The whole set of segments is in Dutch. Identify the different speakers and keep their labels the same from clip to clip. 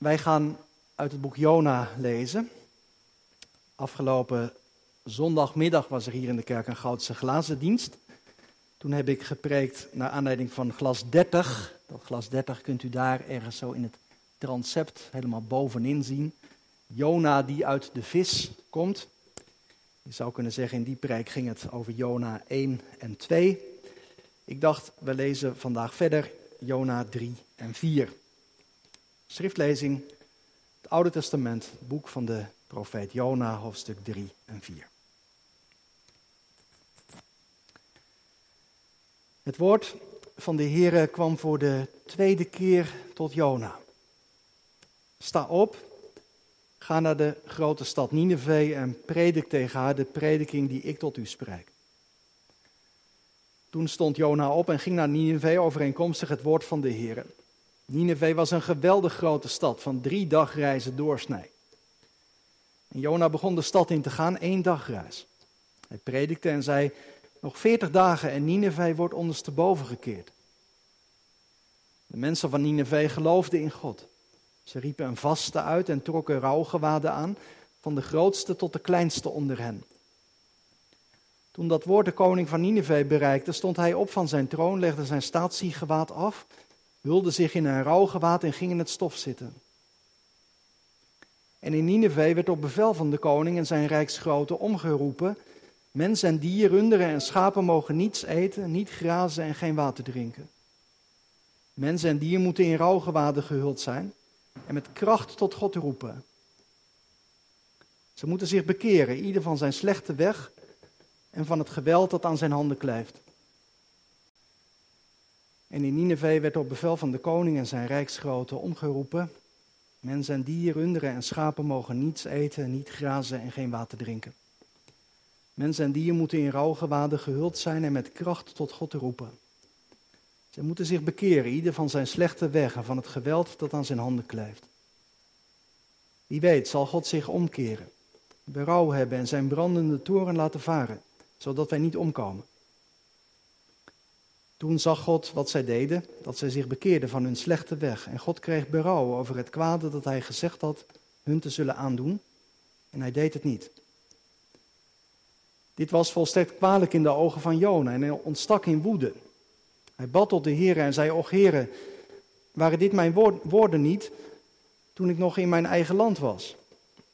Speaker 1: Wij gaan uit het boek Jona lezen. Afgelopen zondagmiddag was er hier in de kerk een Goudse glazendienst. Toen heb ik gepreekt naar aanleiding van glas 30. Dat glas 30 kunt u daar ergens zo in het transept helemaal bovenin zien. Jona die uit de vis komt. Je zou kunnen zeggen, in die preek ging het over Jona 1 en 2. Ik dacht, we lezen vandaag verder Jona 3 en 4. Schriftlezing, het Oude Testament, boek van de profeet Jona, hoofdstuk 3 en 4. Het woord van de Heere kwam voor de tweede keer tot Jona. Sta op, ga naar de grote stad Nineveh en predik tegen haar de prediking die ik tot u spreek. Toen stond Jona op en ging naar Nineveh overeenkomstig het woord van de Heere. Nineveh was een geweldig grote stad van drie dagreizen doorsnij. En Jona begon de stad in te gaan, één dagreis. Hij predikte en zei, nog veertig dagen en Nineveh wordt ondersteboven gekeerd. De mensen van Nineveh geloofden in God. Ze riepen een vaste uit en trokken rouwgewaden aan, van de grootste tot de kleinste onder hen. Toen dat woord de koning van Nineveh bereikte, stond hij op van zijn troon, legde zijn staatsiegewaad af, hulde zich in een rouwgewaad en ging in het stof zitten. En in Nineveh werd op bevel van de koning en zijn rijksgrote omgeroepen, mens en dier, runderen en schapen mogen niets eten, niet grazen en geen water drinken. Mens en dier moeten in rouwgewaden gehuld zijn en met kracht tot God roepen. Ze moeten zich bekeren, ieder van zijn slechte weg en van het geweld dat aan zijn handen kleeft. En in Nineveh werd op bevel van de koning en zijn rijksgroten omgeroepen. Mensen en dieren, runderen en schapen mogen niets eten, niet grazen en geen water drinken. Mensen en dieren moeten in rouwgewaden gehuld zijn en met kracht tot God roepen. Ze moeten zich bekeren, ieder van zijn slechte weg en van het geweld dat aan zijn handen kleeft. Wie weet zal God zich omkeren, berouw hebben en zijn brandende toren laten varen, zodat wij niet omkomen. Toen zag God wat zij deden, dat zij zich bekeerden van hun slechte weg. En God kreeg berouw over het kwade dat hij gezegd had hun te zullen aandoen. En hij deed het niet. Dit was volstrekt kwalijk in de ogen van Jona en hij ontstak in woede. Hij bad tot de Heer en zei, och Heere, waren dit mijn woorden niet toen ik nog in mijn eigen land was?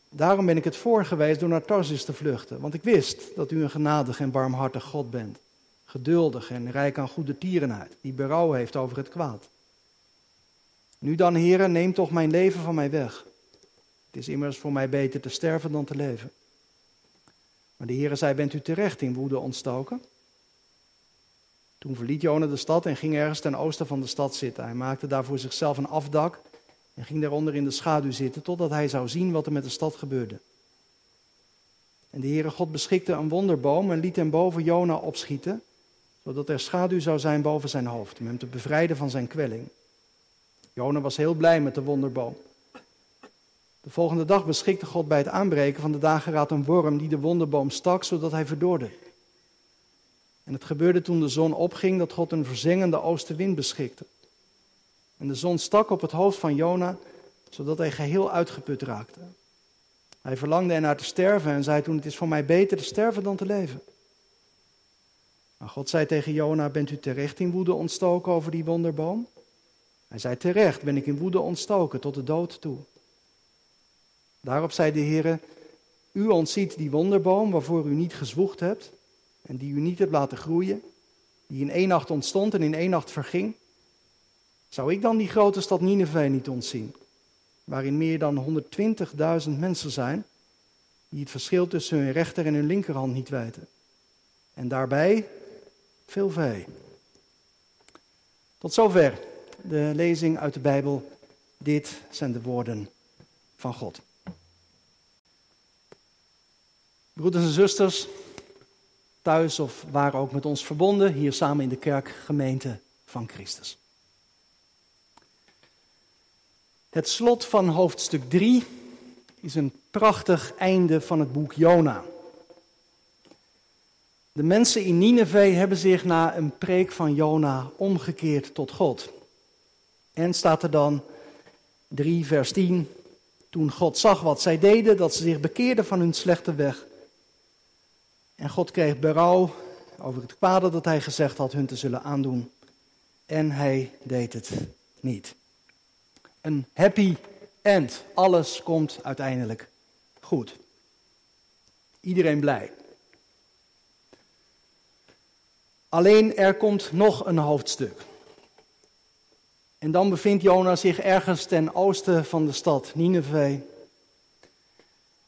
Speaker 1: Daarom ben ik het voor geweest door naar Tarsus te vluchten, want ik wist dat u een genadig en barmhartig God bent geduldig en rijk aan goede tierenheid, die berouw heeft over het kwaad. Nu dan, heren, neem toch mijn leven van mij weg. Het is immers voor mij beter te sterven dan te leven. Maar de Heere zei, bent u terecht in woede ontstoken? Toen verliet Jona de stad en ging ergens ten oosten van de stad zitten. Hij maakte daar voor zichzelf een afdak en ging daaronder in de schaduw zitten, totdat hij zou zien wat er met de stad gebeurde. En de Heere God beschikte een wonderboom en liet hem boven Jona opschieten, zodat er schaduw zou zijn boven zijn hoofd, om hem te bevrijden van zijn kwelling. Jona was heel blij met de wonderboom. De volgende dag beschikte God bij het aanbreken van de dageraad een worm die de wonderboom stak, zodat hij verdorde. En het gebeurde toen de zon opging dat God een verzengende oostenwind beschikte. En de zon stak op het hoofd van Jona, zodat hij geheel uitgeput raakte. Hij verlangde ernaar te sterven en zei toen: Het is voor mij beter te sterven dan te leven. Maar God zei tegen Jona, bent u terecht in woede ontstoken over die wonderboom? Hij zei, terecht ben ik in woede ontstoken tot de dood toe. Daarop zei de Heer, u ontziet die wonderboom waarvoor u niet gezwoegd hebt en die u niet hebt laten groeien, die in één nacht ontstond en in één nacht verging. Zou ik dan die grote stad Nineveh niet ontzien, waarin meer dan 120.000 mensen zijn, die het verschil tussen hun rechter en hun linkerhand niet weten? En daarbij veel vee. Tot zover de lezing uit de Bijbel. Dit zijn de woorden van God. Broeders en zusters, thuis of waar ook met ons verbonden, hier samen in de kerk, gemeente van Christus. Het slot van hoofdstuk 3 is een prachtig einde van het boek Jona. De mensen in Nineveh hebben zich na een preek van Jona omgekeerd tot God. En staat er dan, 3, vers 10. Toen God zag wat zij deden, dat ze zich bekeerden van hun slechte weg. En God kreeg berouw over het kwade dat hij gezegd had hun te zullen aandoen. En hij deed het niet. Een happy end. Alles komt uiteindelijk goed. Iedereen blij. Alleen er komt nog een hoofdstuk. En dan bevindt Jona zich ergens ten oosten van de stad Nineveh.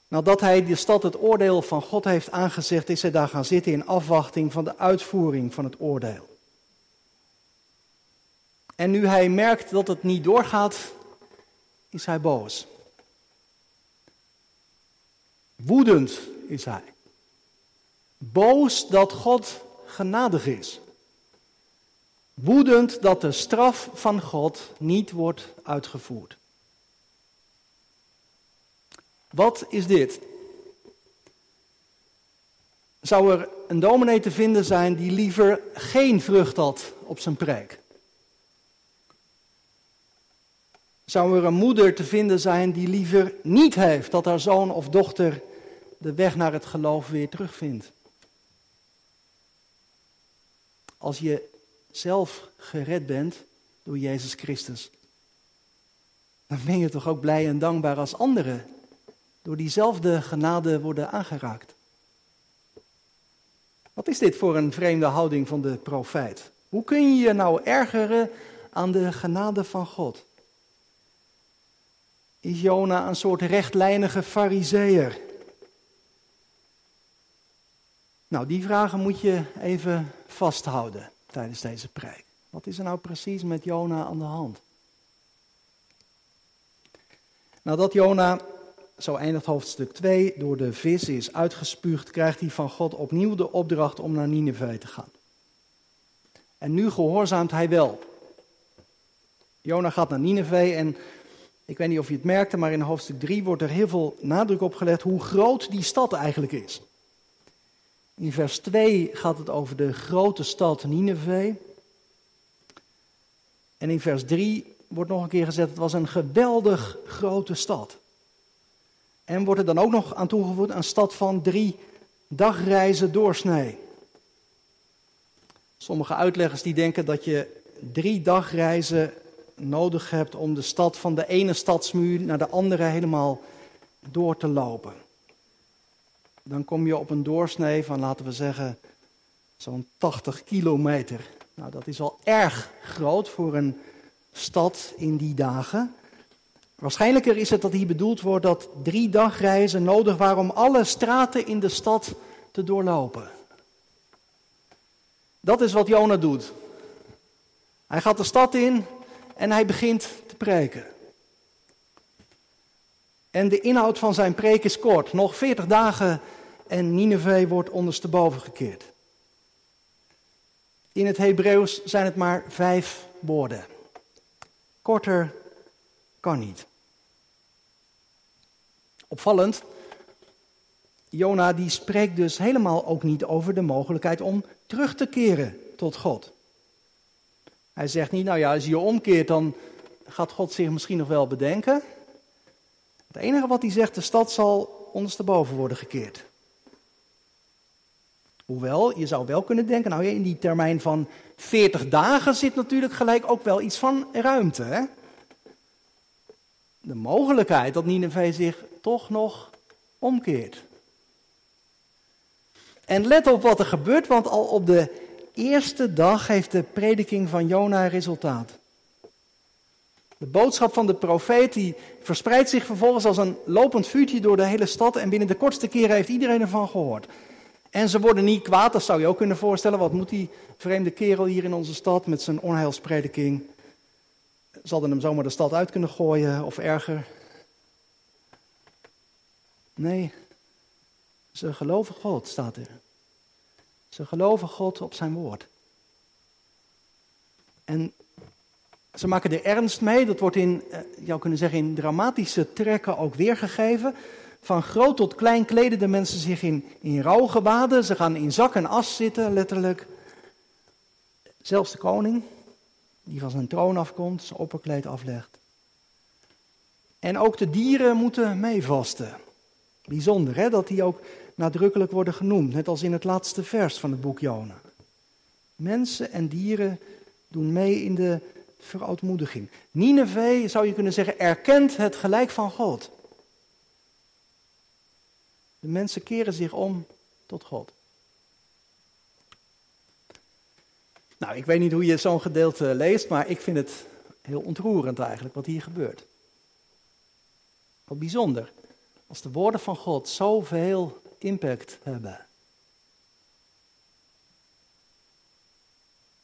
Speaker 1: Nadat hij de stad het oordeel van God heeft aangezegd, is hij daar gaan zitten in afwachting van de uitvoering van het oordeel. En nu hij merkt dat het niet doorgaat, is hij boos. Woedend is hij. Boos dat God genadig is. Woedend dat de straf van God niet wordt uitgevoerd. Wat is dit? Zou er een dominee te vinden zijn die liever geen vrucht had op zijn preek? Zou er een moeder te vinden zijn die liever niet heeft dat haar zoon of dochter de weg naar het geloof weer terugvindt? Als je zelf gered bent door Jezus Christus, dan ben je toch ook blij en dankbaar als anderen door diezelfde genade worden aangeraakt. Wat is dit voor een vreemde houding van de profijt? Hoe kun je je nou ergeren aan de genade van God? Is Jona een soort rechtlijnige fariseer? Nou, die vragen moet je even vasthouden tijdens deze preek. Wat is er nou precies met Jona aan de hand? Nadat Jona, zo eindigt hoofdstuk 2, door de vis is uitgespuugd, krijgt hij van God opnieuw de opdracht om naar Nineveh te gaan. En nu gehoorzaamt hij wel. Jona gaat naar Nineveh en ik weet niet of je het merkte, maar in hoofdstuk 3 wordt er heel veel nadruk op gelegd hoe groot die stad eigenlijk is. In vers 2 gaat het over de grote stad Nineveh. En in vers 3 wordt nog een keer gezet, het was een geweldig grote stad. En wordt er dan ook nog aan toegevoegd een stad van drie dagreizen doorsnee. Sommige uitleggers die denken dat je drie dagreizen nodig hebt om de stad van de ene stadsmuur naar de andere helemaal door te lopen. Dan kom je op een doorsnee van, laten we zeggen, zo'n 80 kilometer. Nou, dat is al erg groot voor een stad in die dagen. Waarschijnlijker is het dat hier bedoeld wordt dat drie dagreizen nodig waren om alle straten in de stad te doorlopen. Dat is wat Jona doet. Hij gaat de stad in en hij begint te preken. En de inhoud van zijn preek is kort. Nog 40 dagen en Nineveh wordt ondersteboven gekeerd. In het Hebreeuws zijn het maar vijf woorden. Korter kan niet. Opvallend, Jona die spreekt dus helemaal ook niet over de mogelijkheid om terug te keren tot God. Hij zegt niet, nou ja, als je omkeert, dan gaat God zich misschien nog wel bedenken. Het enige wat hij zegt, de stad zal ondersteboven worden gekeerd. Hoewel, je zou wel kunnen denken, nou in die termijn van 40 dagen zit natuurlijk gelijk ook wel iets van ruimte. Hè? De mogelijkheid dat Nineveh zich toch nog omkeert. En let op wat er gebeurt, want al op de eerste dag heeft de prediking van Jona resultaat. De boodschap van de profeet die verspreidt zich vervolgens als een lopend vuurtje door de hele stad en binnen de kortste keren heeft iedereen ervan gehoord. En ze worden niet kwaad, dat zou je ook kunnen voorstellen. Wat moet die vreemde kerel hier in onze stad met zijn onheilsprediking? Ze hem zomaar de stad uit kunnen gooien of erger. Nee, ze geloven God, staat er. Ze geloven God op zijn woord. En ze maken er ernst mee. Dat wordt in, eh, je kunnen zeggen, in dramatische trekken ook weergegeven. Van groot tot klein kleden de mensen zich in, in rouwgewaden. Ze gaan in zak en as zitten, letterlijk. Zelfs de koning, die van zijn troon afkomt, zijn opperkleed aflegt. En ook de dieren moeten meevasten. Bijzonder hè, dat die ook nadrukkelijk worden genoemd, net als in het laatste vers van het boek Jona. Mensen en dieren doen mee in de verootmoediging. Nineveh, zou je kunnen zeggen, erkent het gelijk van God. De mensen keren zich om tot God. Nou, ik weet niet hoe je zo'n gedeelte leest, maar ik vind het heel ontroerend eigenlijk wat hier gebeurt. Wat bijzonder, als de woorden van God zoveel impact hebben.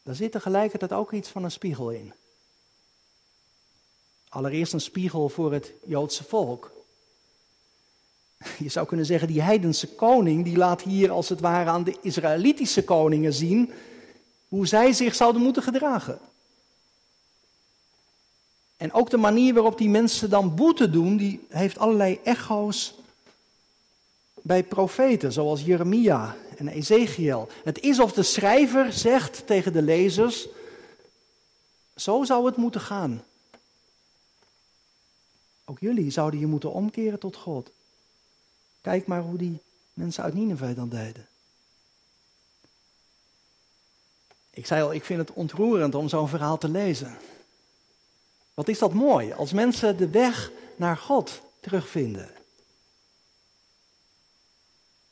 Speaker 1: Daar zit tegelijkertijd ook iets van een spiegel in. Allereerst een spiegel voor het Joodse volk. Je zou kunnen zeggen, die heidense koning, die laat hier als het ware aan de Israëlitische koningen zien hoe zij zich zouden moeten gedragen. En ook de manier waarop die mensen dan boete doen, die heeft allerlei echo's bij profeten, zoals Jeremia en Ezekiel. Het is of de schrijver zegt tegen de lezers, zo zou het moeten gaan. Ook jullie zouden je moeten omkeren tot God. Kijk maar hoe die mensen uit Nineveh dan deden. Ik zei al, ik vind het ontroerend om zo'n verhaal te lezen. Wat is dat mooi, als mensen de weg naar God terugvinden.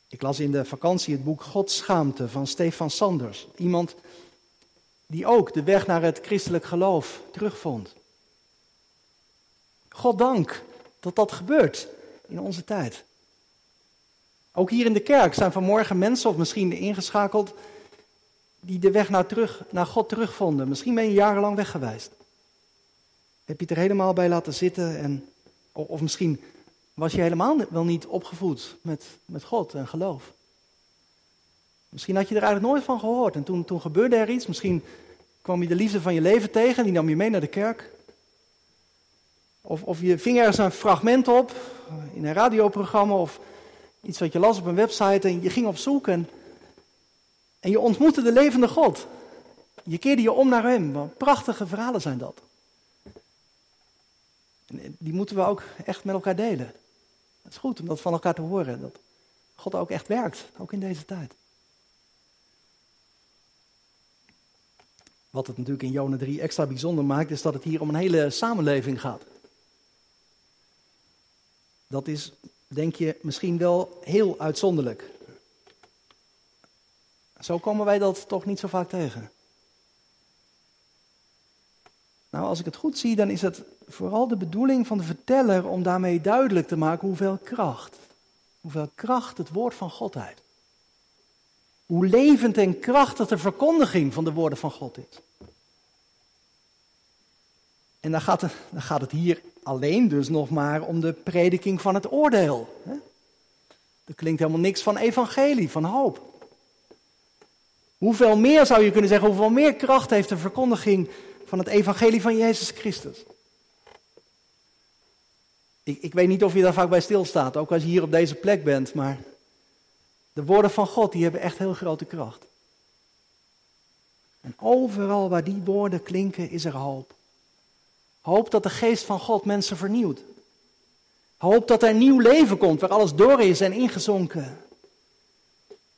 Speaker 1: Ik las in de vakantie het boek Godschaamte van Stefan Sanders. Iemand die ook de weg naar het christelijk geloof terugvond. God dank dat dat gebeurt in onze tijd. Ook hier in de kerk zijn vanmorgen mensen, of misschien ingeschakeld, die de weg naar, terug, naar God terugvonden. Misschien ben je jarenlang weggeweest. Heb je het er helemaal bij laten zitten en, of misschien was je helemaal wel niet opgevoed met, met God en geloof. Misschien had je er eigenlijk nooit van gehoord en toen, toen gebeurde er iets. Misschien kwam je de liefde van je leven tegen en die nam je mee naar de kerk. Of, of je ving ergens een fragment op in een radioprogramma of iets wat je las op een website en je ging op zoek en, en je ontmoette de levende God. Je keerde je om naar Hem. Wat prachtige verhalen zijn dat. En die moeten we ook echt met elkaar delen. Het is goed om dat van elkaar te horen. Dat God ook echt werkt, ook in deze tijd. Wat het natuurlijk in Jona 3 extra bijzonder maakt, is dat het hier om een hele samenleving gaat. Dat is, denk je, misschien wel heel uitzonderlijk. Zo komen wij dat toch niet zo vaak tegen. Nou, als ik het goed zie, dan is het vooral de bedoeling van de verteller om daarmee duidelijk te maken hoeveel kracht, hoeveel kracht het woord van God heeft. Hoe levend en krachtig de verkondiging van de woorden van God is. En dan gaat, gaat het hier alleen dus nog maar om de prediking van het oordeel. Er klinkt helemaal niks van evangelie, van hoop. Hoeveel meer zou je kunnen zeggen, hoeveel meer kracht heeft de verkondiging van het evangelie van Jezus Christus? Ik, ik weet niet of je daar vaak bij stilstaat, ook als je hier op deze plek bent, maar de woorden van God, die hebben echt heel grote kracht. En overal waar die woorden klinken, is er hoop. Hoop dat de geest van God mensen vernieuwt. Hoop dat er nieuw leven komt, waar alles door is en ingezonken.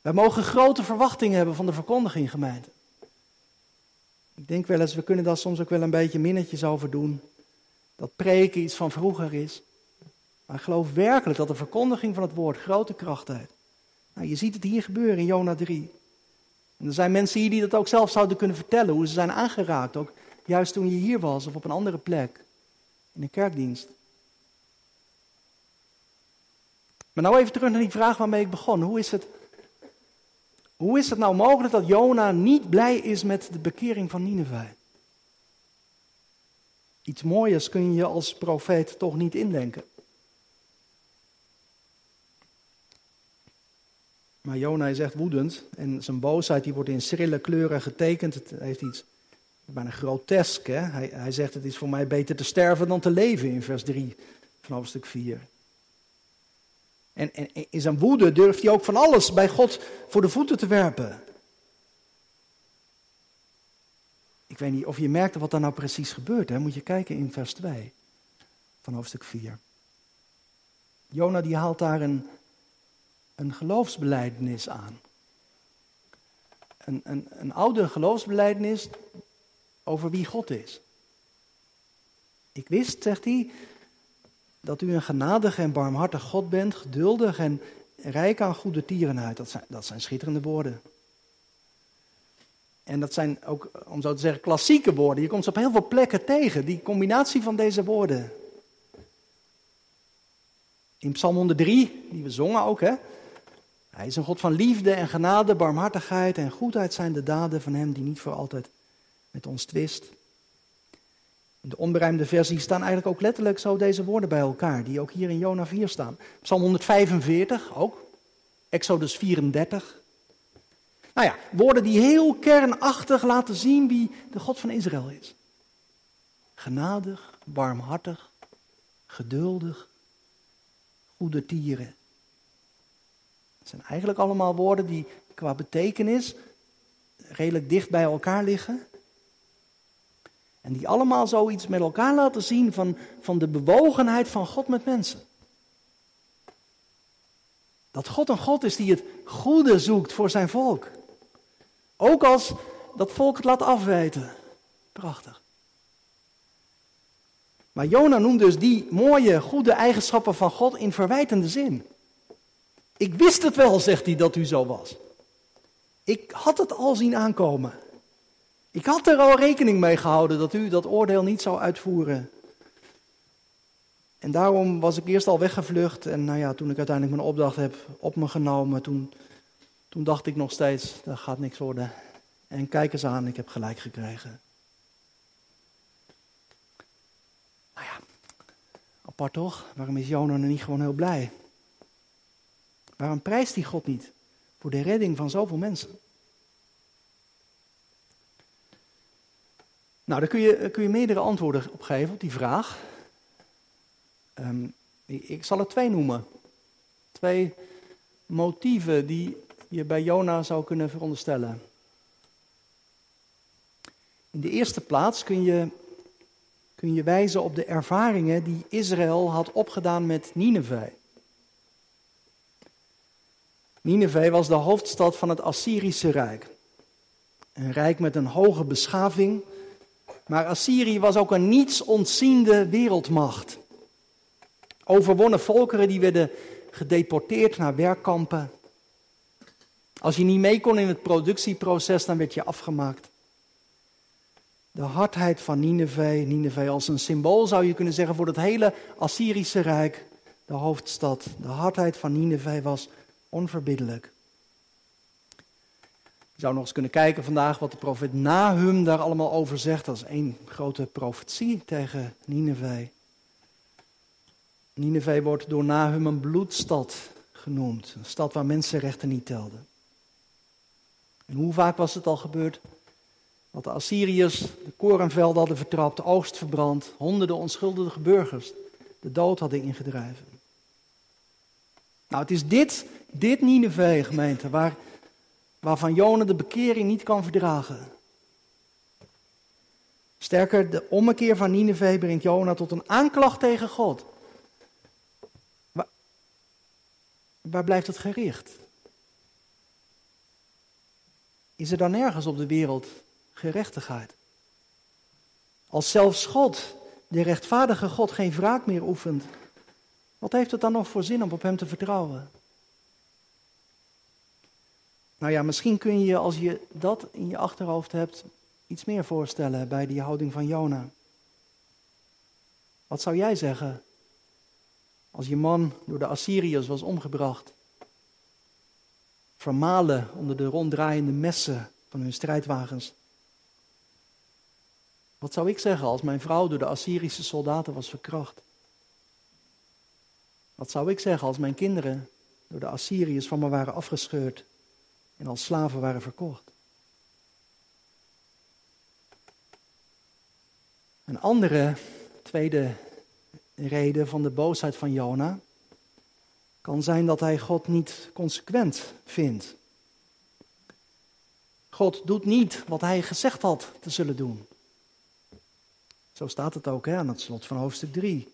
Speaker 1: Wij mogen grote verwachtingen hebben van de verkondiging, gemeente. Ik denk wel eens, we kunnen daar soms ook wel een beetje minnetjes over doen. Dat preken iets van vroeger is. Maar ik geloof werkelijk dat de verkondiging van het woord grote kracht heeft. Nou, je ziet het hier gebeuren in Jona 3. En er zijn mensen hier die dat ook zelf zouden kunnen vertellen, hoe ze zijn aangeraakt. Ook juist toen je hier was of op een andere plek. In een kerkdienst. Maar nou even terug naar die vraag waarmee ik begon. Hoe is het, hoe is het nou mogelijk dat Jona niet blij is met de bekering van Nineveh? Iets mooiers kun je als profeet toch niet indenken. Maar Jona is echt woedend en zijn boosheid die wordt in schrille kleuren getekend. Het heeft iets bijna grotesk. Hè? Hij, hij zegt het is voor mij beter te sterven dan te leven in vers 3 van hoofdstuk 4. En, en in zijn woede durft hij ook van alles bij God voor de voeten te werpen. Ik weet niet of je merkt wat daar nou precies gebeurt. Hè? Moet je kijken in vers 2. van hoofdstuk 4. Jona die haalt daar een, een geloofsbelijdenis aan. Een, een, een oude geloofsbelijdenis over wie God is. Ik wist, zegt hij, dat u een genadige en barmhartig God bent, geduldig en rijk aan goede tierenheid. Dat zijn, dat zijn schitterende woorden. En dat zijn ook, om zo te zeggen, klassieke woorden. Je komt ze op heel veel plekken tegen, die combinatie van deze woorden. In Psalm 103, die we zongen ook, hè. Hij is een God van liefde en genade, barmhartigheid en goedheid zijn de daden van hem die niet voor altijd met ons twist. In de onberijmde versie staan eigenlijk ook letterlijk zo deze woorden bij elkaar, die ook hier in Jona 4 staan. Psalm 145 ook, Exodus 34. Nou ja, woorden die heel kernachtig laten zien wie de God van Israël is. Genadig, barmhartig, geduldig, goede tieren. Het zijn eigenlijk allemaal woorden die qua betekenis redelijk dicht bij elkaar liggen. En die allemaal zoiets met elkaar laten zien van, van de bewogenheid van God met mensen. Dat God een God is die het goede zoekt voor zijn volk. Ook als dat volk het laat afwijten. Prachtig. Maar Jona noemt dus die mooie, goede eigenschappen van God in verwijtende zin. Ik wist het wel, zegt hij, dat u zo was. Ik had het al zien aankomen. Ik had er al rekening mee gehouden dat u dat oordeel niet zou uitvoeren. En daarom was ik eerst al weggevlucht. En nou ja, toen ik uiteindelijk mijn opdracht heb op me genomen, toen, toen dacht ik nog steeds, dat gaat niks worden. En kijk eens aan, ik heb gelijk gekregen. Nou ja, apart toch? Waarom is Jonah nu niet gewoon heel blij? Waarom prijst hij God niet voor de redding van zoveel mensen? Nou, daar kun je, kun je meerdere antwoorden op geven op die vraag. Um, ik zal er twee noemen. Twee motieven die je bij Jona zou kunnen veronderstellen. In de eerste plaats kun je, kun je wijzen op de ervaringen die Israël had opgedaan met Nineveh. Nineveh was de hoofdstad van het Assyrische Rijk. Een rijk met een hoge beschaving, maar Assyrië was ook een niets ontziende wereldmacht. Overwonnen volkeren die werden gedeporteerd naar werkkampen. Als je niet mee kon in het productieproces, dan werd je afgemaakt. De hardheid van Nineveh, Nineveh als een symbool zou je kunnen zeggen voor het hele Assyrische Rijk, de hoofdstad. De hardheid van Nineveh was onverbiddelijk. Je zou nog eens kunnen kijken vandaag wat de profeet Nahum daar allemaal over zegt. Is één grote profetie tegen Nineveh. Nineveh wordt door Nahum een bloedstad genoemd. Een stad waar mensenrechten niet telden. En hoe vaak was het al gebeurd? Dat de Assyriërs de korenvelden hadden vertrapt, de oogst verbrand, honderden onschuldige burgers de dood hadden ingedreven. Nou, het is dit, dit Nineveh, gemeente, waar, waarvan Jona de bekering niet kan verdragen. Sterker, de ommekeer van Nineveh brengt Jona tot een aanklacht tegen God. Waar, waar blijft het gericht? Is er dan nergens op de wereld gerechtigheid? Als zelfs God, de rechtvaardige God, geen wraak meer oefent, wat heeft het dan nog voor zin om op Hem te vertrouwen? Nou ja, misschien kun je als je dat in je achterhoofd hebt iets meer voorstellen bij die houding van Jona. Wat zou jij zeggen als je man door de Assyriërs was omgebracht? Vermalen onder de ronddraaiende messen van hun strijdwagens. Wat zou ik zeggen als mijn vrouw door de Assyrische soldaten was verkracht? Wat zou ik zeggen als mijn kinderen door de Assyriërs van me waren afgescheurd en als slaven waren verkocht? Een andere tweede reden van de boosheid van Jona kan zijn dat hij God niet consequent vindt. God doet niet wat hij gezegd had te zullen doen. Zo staat het ook hè, aan het slot van hoofdstuk 3.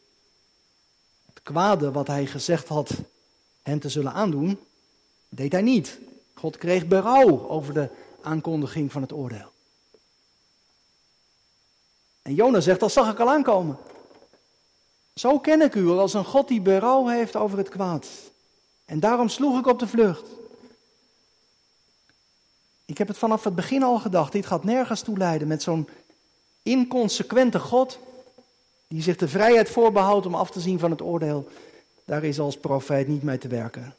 Speaker 1: Het kwade wat hij gezegd had hen te zullen aandoen, deed hij niet. God kreeg berouw over de aankondiging van het oordeel. En Jona zegt, dat zag ik al aankomen. Zo ken ik u als een God die berouw heeft over het kwaad. En daarom sloeg ik op de vlucht. Ik heb het vanaf het begin al gedacht, dit gaat nergens toe leiden met zo'n inconsequente God die zich de vrijheid voorbehoudt om af te zien van het oordeel. Daar is als profeet niet mee te werken.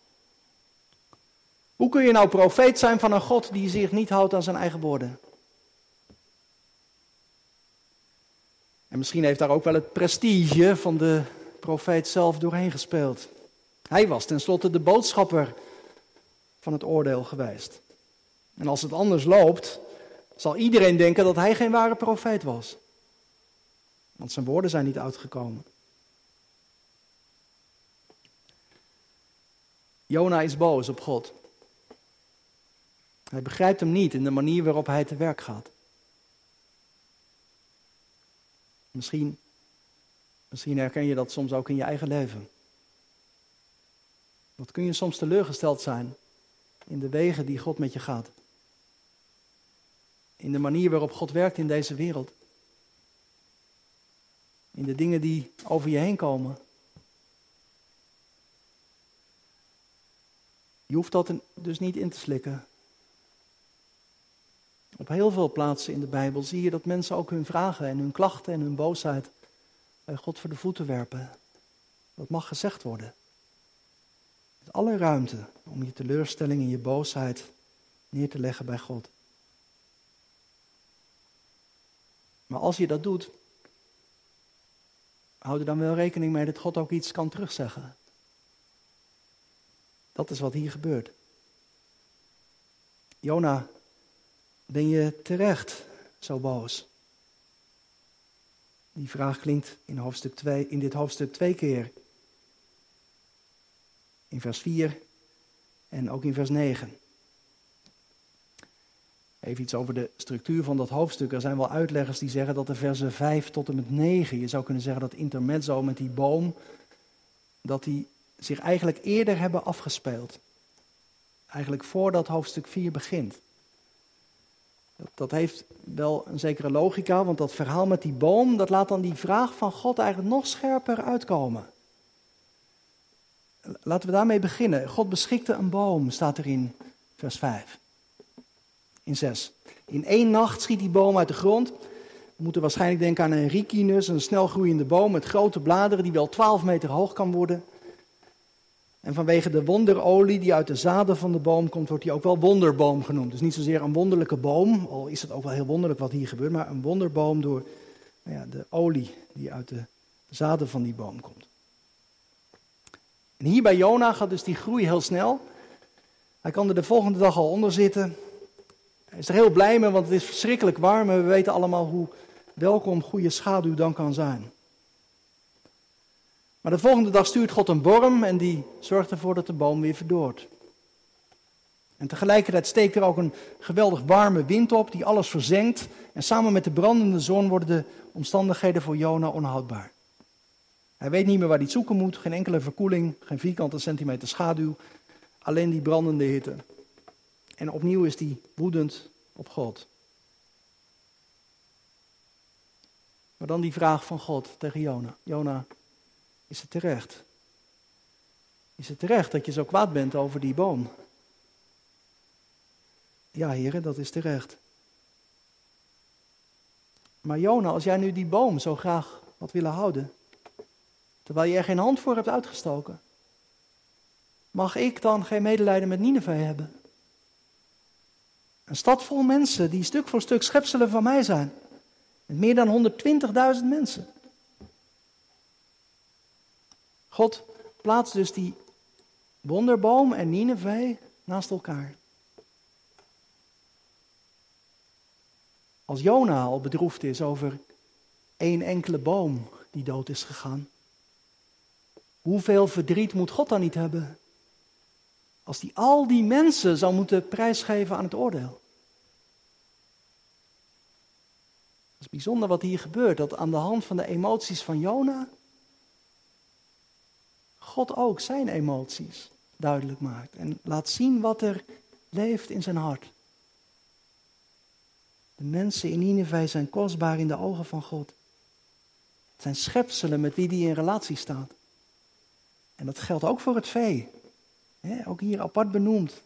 Speaker 1: Hoe kun je nou profeet zijn van een God die zich niet houdt aan zijn eigen woorden? En misschien heeft daar ook wel het prestige van de profeet zelf doorheen gespeeld. Hij was tenslotte de boodschapper van het oordeel geweest. En als het anders loopt, zal iedereen denken dat hij geen ware profeet was. Want zijn woorden zijn niet uitgekomen. Jona is boos op God. Hij begrijpt hem niet in de manier waarop hij te werk gaat. Misschien, misschien herken je dat soms ook in je eigen leven. Wat kun je soms teleurgesteld zijn in de wegen die God met je gaat. In de manier waarop God werkt in deze wereld. In de dingen die over je heen komen. Je hoeft dat dus niet in te slikken. Op heel veel plaatsen in de Bijbel zie je dat mensen ook hun vragen en hun klachten en hun boosheid bij God voor de voeten werpen. Dat mag gezegd worden. Met alle ruimte om je teleurstelling en je boosheid neer te leggen bij God. Maar als je dat doet, houd er dan wel rekening mee dat God ook iets kan terugzeggen. Dat is wat hier gebeurt. Jona ben je terecht zo boos? Die vraag klinkt in, hoofdstuk 2, in dit hoofdstuk twee keer. In vers 4 en ook in vers 9. Even iets over de structuur van dat hoofdstuk. Er zijn wel uitleggers die zeggen dat de versen 5 tot en met 9, je zou kunnen zeggen dat intermezzo met die boom, dat die zich eigenlijk eerder hebben afgespeeld. Eigenlijk voordat hoofdstuk 4 begint. Dat heeft wel een zekere logica, want dat verhaal met die boom, dat laat dan die vraag van God eigenlijk nog scherper uitkomen. Laten we daarmee beginnen. God beschikte een boom, staat er in vers 5. In 6. In één nacht schiet die boom uit de grond. We moeten waarschijnlijk denken aan een ricinus, een snelgroeiende boom met grote bladeren die wel 12 meter hoog kan worden. En vanwege de wonderolie die uit de zaden van de boom komt, wordt die ook wel wonderboom genoemd. Dus niet zozeer een wonderlijke boom, al is het ook wel heel wonderlijk wat hier gebeurt, maar een wonderboom door nou ja, de olie die uit de zaden van die boom komt. En hier bij Jona gaat dus die groei heel snel. Hij kan er de volgende dag al onder zitten. Hij is er heel blij mee, want het is verschrikkelijk warm en we weten allemaal hoe welkom goede schaduw dan kan zijn. Maar de volgende dag stuurt God een worm en die zorgt ervoor dat de boom weer verdoort. En tegelijkertijd steekt er ook een geweldig warme wind op die alles verzengt. En samen met de brandende zon worden de omstandigheden voor Jona onhoudbaar. Hij weet niet meer waar hij het zoeken moet, geen enkele verkoeling, geen vierkante centimeter schaduw, alleen die brandende hitte. En opnieuw is hij woedend op God. Maar dan die vraag van God tegen Jona. Jona, is het terecht? Is het terecht dat je zo kwaad bent over die boom? Ja, heren, dat is terecht. Maar Jona, als jij nu die boom zo graag had willen houden, terwijl je er geen hand voor hebt uitgestoken, mag ik dan geen medelijden met Nineveh hebben? Een stad vol mensen die stuk voor stuk schepselen van mij zijn. Met meer dan 120.000 mensen. God plaatst dus die wonderboom en Nineveh naast elkaar. Als Jona al bedroefd is over één enkele boom die dood is gegaan, hoeveel verdriet moet God dan niet hebben? Als hij al die mensen zou moeten prijsgeven aan het oordeel. Het is bijzonder wat hier gebeurt, dat aan de hand van de emoties van Jona God ook zijn emoties duidelijk maakt. En laat zien wat er leeft in zijn hart. De mensen in Nineveh zijn kostbaar in de ogen van God. Het zijn schepselen met wie die in relatie staat. En dat geldt ook voor het vee. ook hier apart benoemd.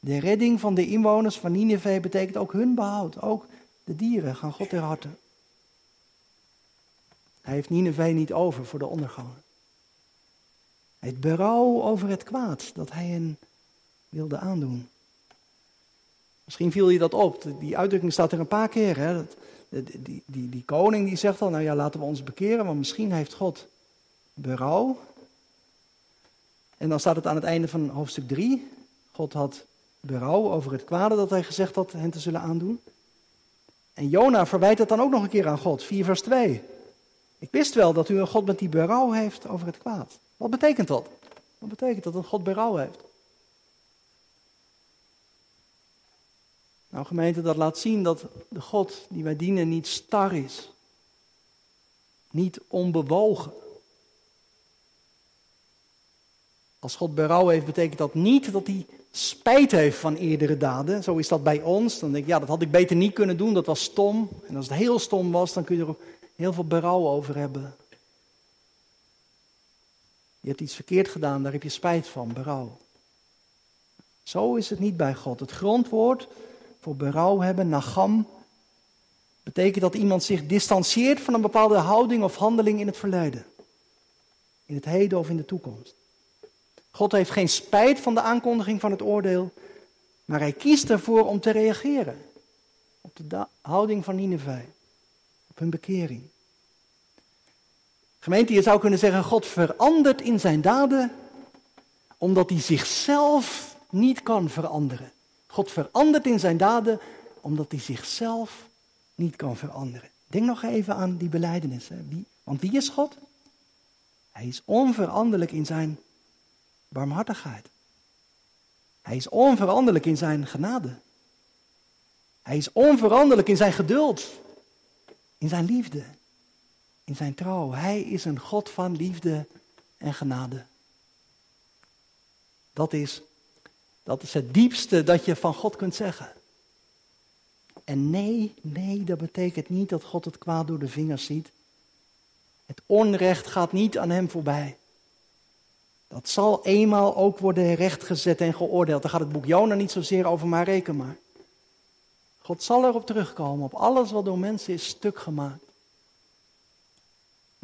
Speaker 1: De redding van de inwoners van Nineveh betekent ook hun behoud. Ook de dieren gaan God ter harte. Hij heeft Nineveh niet over voor de ondergang. Heeft berouw over het kwaad dat hij hen wilde aandoen. Misschien viel je dat op. Die uitdrukking staat er een paar keer. Hè? Die, die, die, die koning die zegt al, nou ja, laten we ons bekeren, want misschien heeft God berouw. En dan staat het aan het einde van hoofdstuk 3. God had berouw over het kwade dat hij gezegd had hen te zullen aandoen. En Jona verwijt het dan ook nog een keer aan God, 4 vers 2. Ik wist wel dat u een God bent die berouw heeft over het kwaad. Wat betekent dat? Wat betekent dat een God berouw heeft? Nou gemeente, dat laat zien dat de God die wij dienen niet star is. Niet onbewogen. Als God berouw heeft, betekent dat niet dat hij spijt heeft van eerdere daden. Zo is dat bij ons. Dan denk ik, ja, dat had ik beter niet kunnen doen, dat was stom. En als het heel stom was, dan kun je er heel veel berouw over hebben. Je hebt iets verkeerd gedaan, daar heb je spijt van, berouw. Zo is het niet bij God. Het grondwoord voor berouw hebben, nagam, betekent dat iemand zich distancieert van een bepaalde houding of handeling in het verleden. In het heden of in de toekomst. God heeft geen spijt van de aankondiging van het oordeel, maar hij kiest ervoor om te reageren op de houding van Nineveh, op hun bekering. Gemeente, je zou kunnen zeggen, God verandert in zijn daden omdat hij zichzelf niet kan veranderen. God verandert in zijn daden omdat hij zichzelf niet kan veranderen. Denk nog even aan die beleidenis. Want wie is God? Hij is onveranderlijk in zijn barmhartigheid. Hij is onveranderlijk in zijn genade. Hij is onveranderlijk in zijn geduld, in zijn liefde, in zijn trouw. Hij is een God van liefde en genade. Dat is, dat is het diepste dat je van God kunt zeggen. En nee, nee, dat betekent niet dat God het kwaad door de vingers ziet. Het onrecht gaat niet aan hem voorbij. Dat zal eenmaal ook worden rechtgezet en geoordeeld. Daar gaat het boek Jona niet zozeer over, maar reken maar. God zal erop terugkomen, op alles wat door mensen is stuk gemaakt.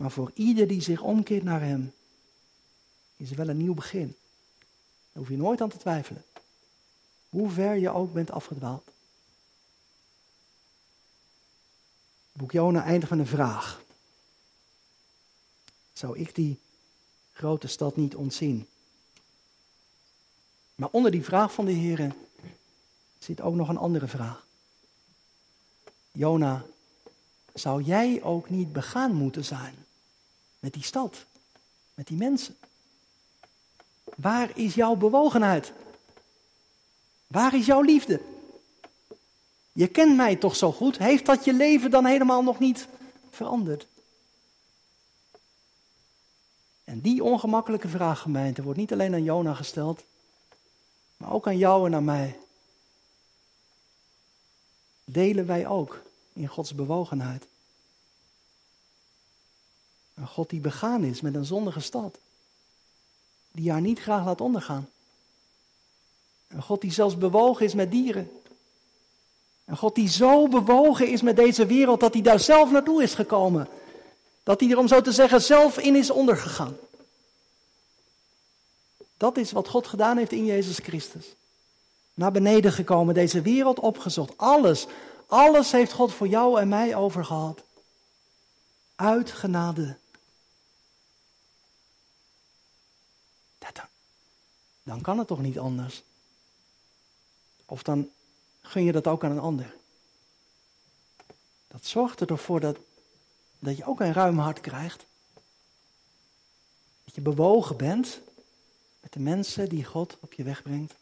Speaker 1: Maar voor ieder die zich omkeert naar Hem, is er wel een nieuw begin. Daar hoef je nooit aan te twijfelen. Hoe ver je ook bent afgedwaald. Boek Jona eindigt met een vraag. Zou ik die grote stad niet ontzien. Maar onder die vraag van de Heer zit ook nog een andere vraag. Jona, zou jij ook niet begaan moeten zijn met die stad, met die mensen? Waar is jouw bewogenheid? Waar is jouw liefde? Je kent mij toch zo goed? Heeft dat je leven dan helemaal nog niet veranderd? En die ongemakkelijke vraag, gemeente, wordt niet alleen aan Jona gesteld, maar ook aan jou en aan mij. Delen wij ook in Gods bewogenheid? Een God die begaan is met een zondige stad, die haar niet graag laat ondergaan. Een God die zelfs bewogen is met dieren. Een God die zo bewogen is met deze wereld dat hij daar zelf naartoe is gekomen. Dat hij er, om zo te zeggen, zelf in is ondergegaan. Dat is wat God gedaan heeft in Jezus Christus. Naar beneden gekomen, deze wereld opgezocht. Alles, alles heeft God voor jou en mij overgehad. Uit genade. Dan, dan kan het toch niet anders? Of dan gun je dat ook aan een ander. Dat zorgt ervoor dat dat je ook een ruim hart krijgt. Dat je bewogen bent met de mensen die God op je weg brengt.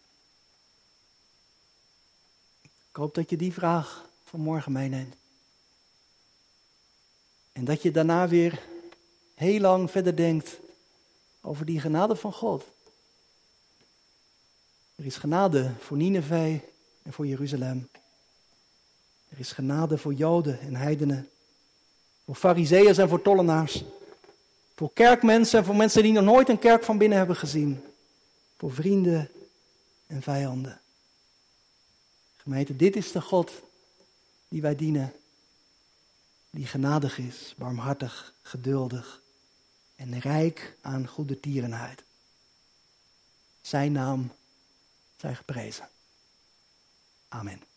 Speaker 1: Ik hoop dat je die vraag vanmorgen meeneemt. En dat je daarna weer heel lang verder denkt over die genade van God. Er is genade voor Nineveh en voor Jeruzalem. Er is genade voor Joden en heidenen. Voor fariseeërs en voor tollenaars. Voor kerkmensen en voor mensen die nog nooit een kerk van binnen hebben gezien. Voor vrienden en vijanden. Gemeente, dit is de God die wij dienen. Die genadig is, barmhartig, geduldig en rijk aan goede tierenheid. Zijn naam zu ich, preisen. Amen.